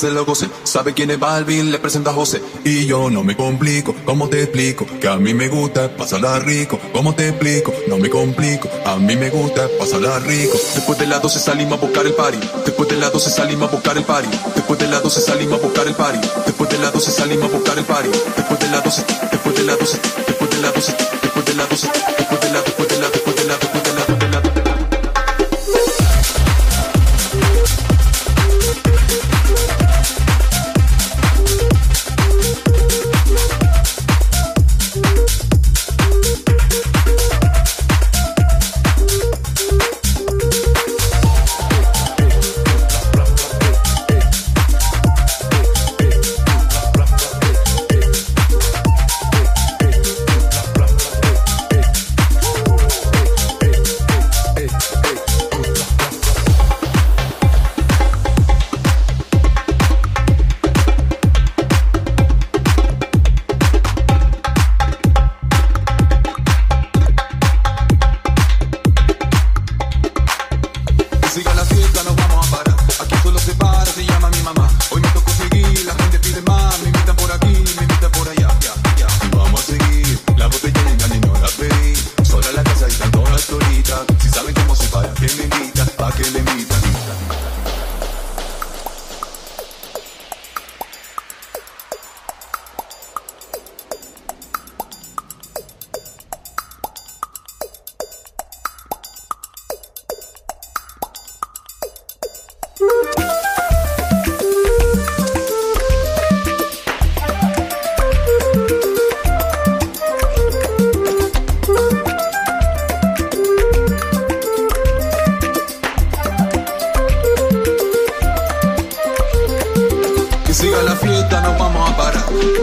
Se lo gocen. Sabe quién es Balvin, le presenta a José. Y yo no me complico, ¿cómo te explico? Que a mí me gusta pasarla rico. ¿Cómo te explico? No me complico, a mí me gusta pasarla rico. Después de las 12 salimos a buscar el party. Después de las 12 salimos a buscar el party. Después de las 12 salimos a buscar el party. Después de las 12 salimos a buscar el party. Después de las 12, después de las 12, después de las 12, después de las 12, después de las, después de las, después de las, después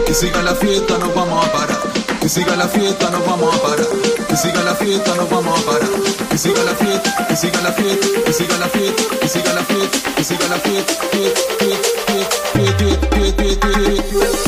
Que siga la fiesta, nos vamos a parar. Que siga la fiesta, nos vamos a parar. Que siga la fiesta, nos vamos a parar. Que siga la fiesta, que siga la fiesta, que siga la fiesta, que siga la fiesta, que siga la fiesta, fiesta, fiesta, fiesta, fiesta, fiesta, fiesta, fiesta.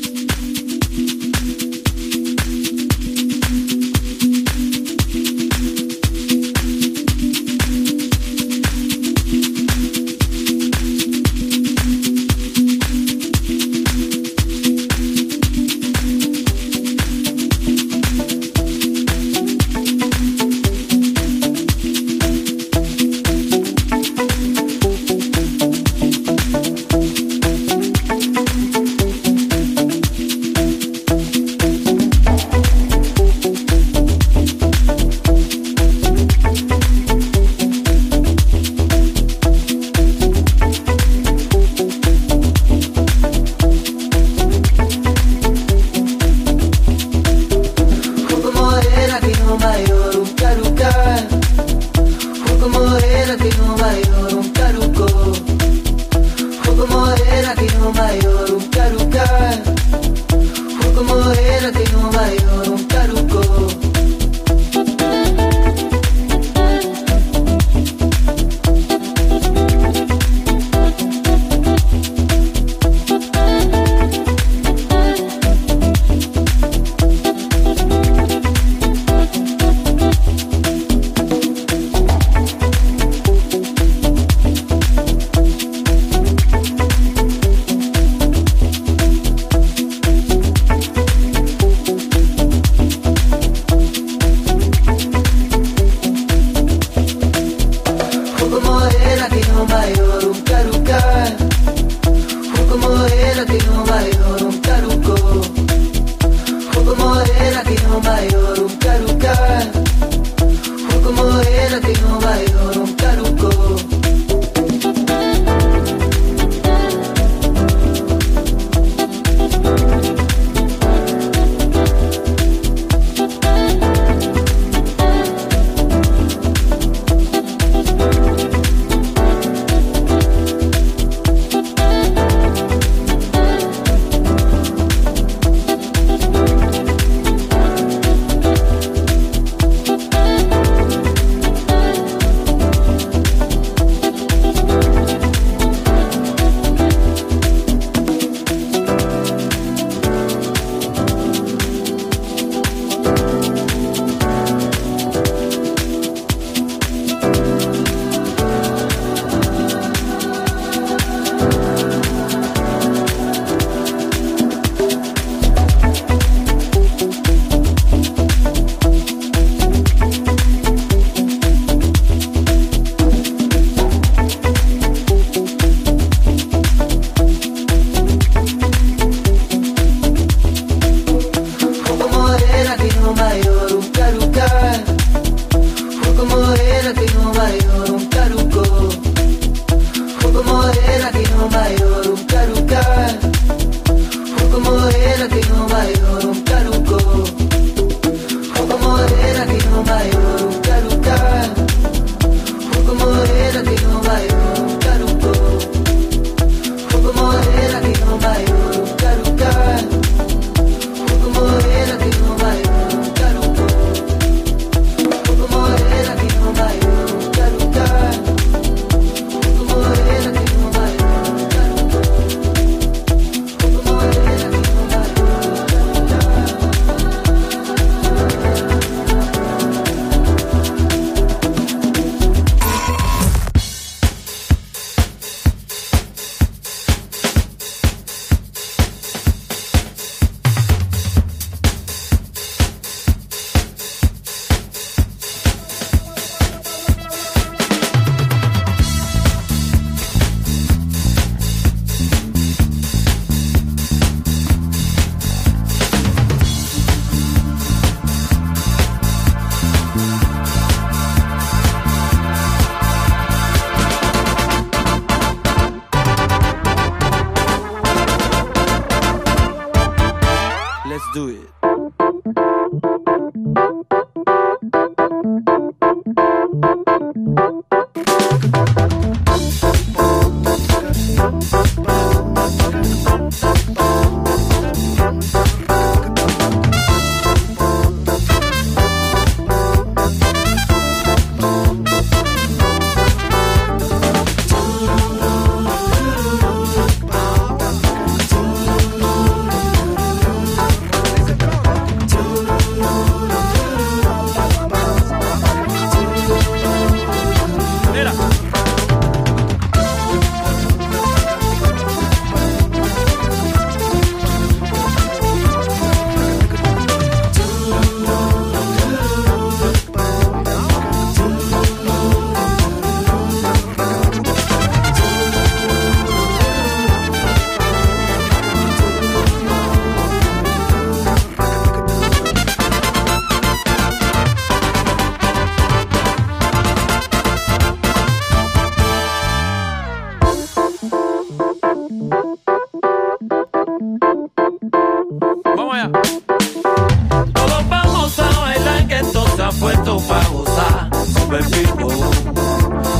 super people,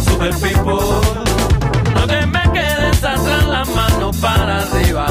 super people. No te me quedes atrás la mano para arriba.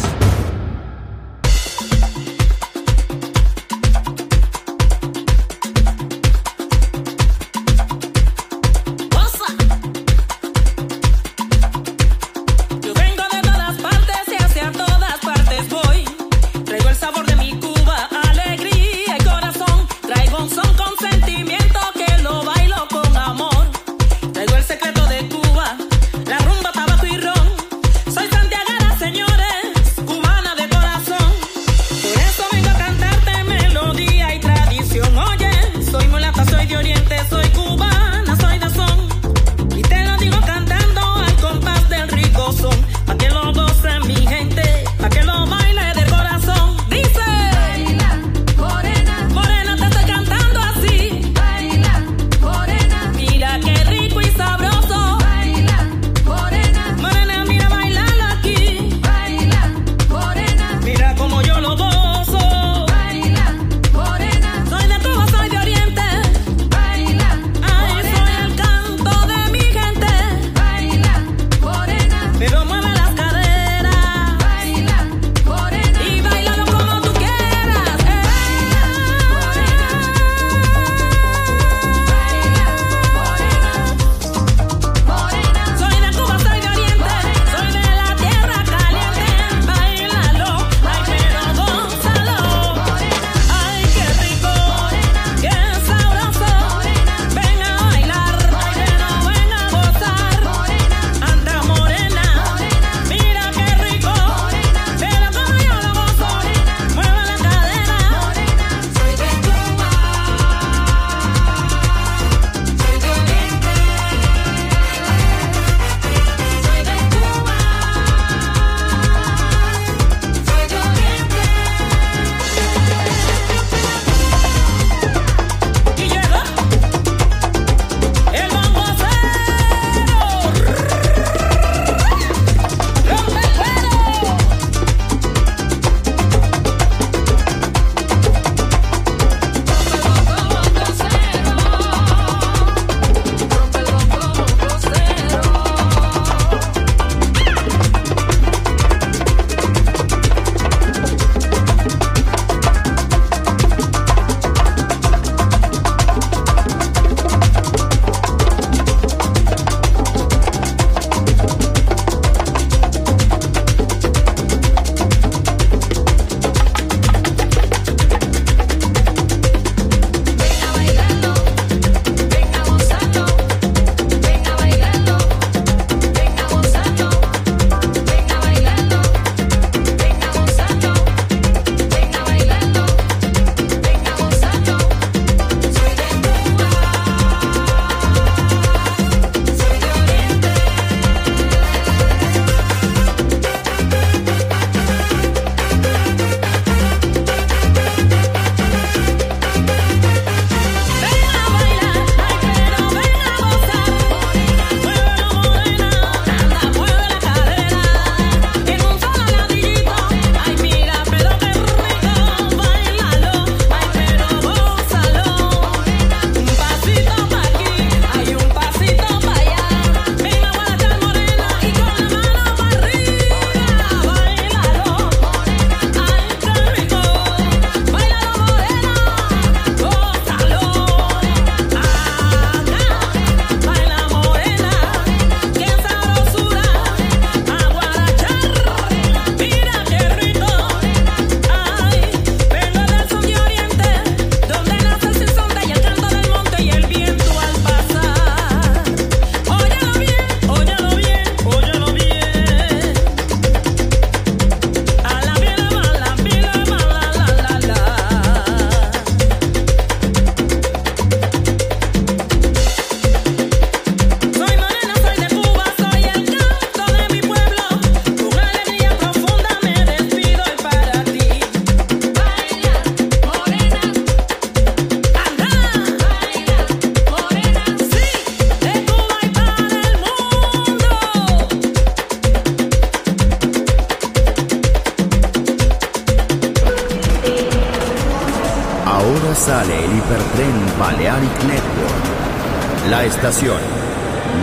Estación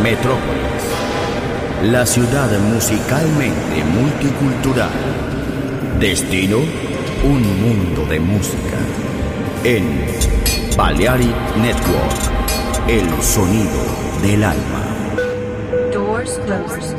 Metrópolis. La ciudad musicalmente multicultural. Destino, un mundo de música. En Balearic Network, el sonido del alma. Doors closed.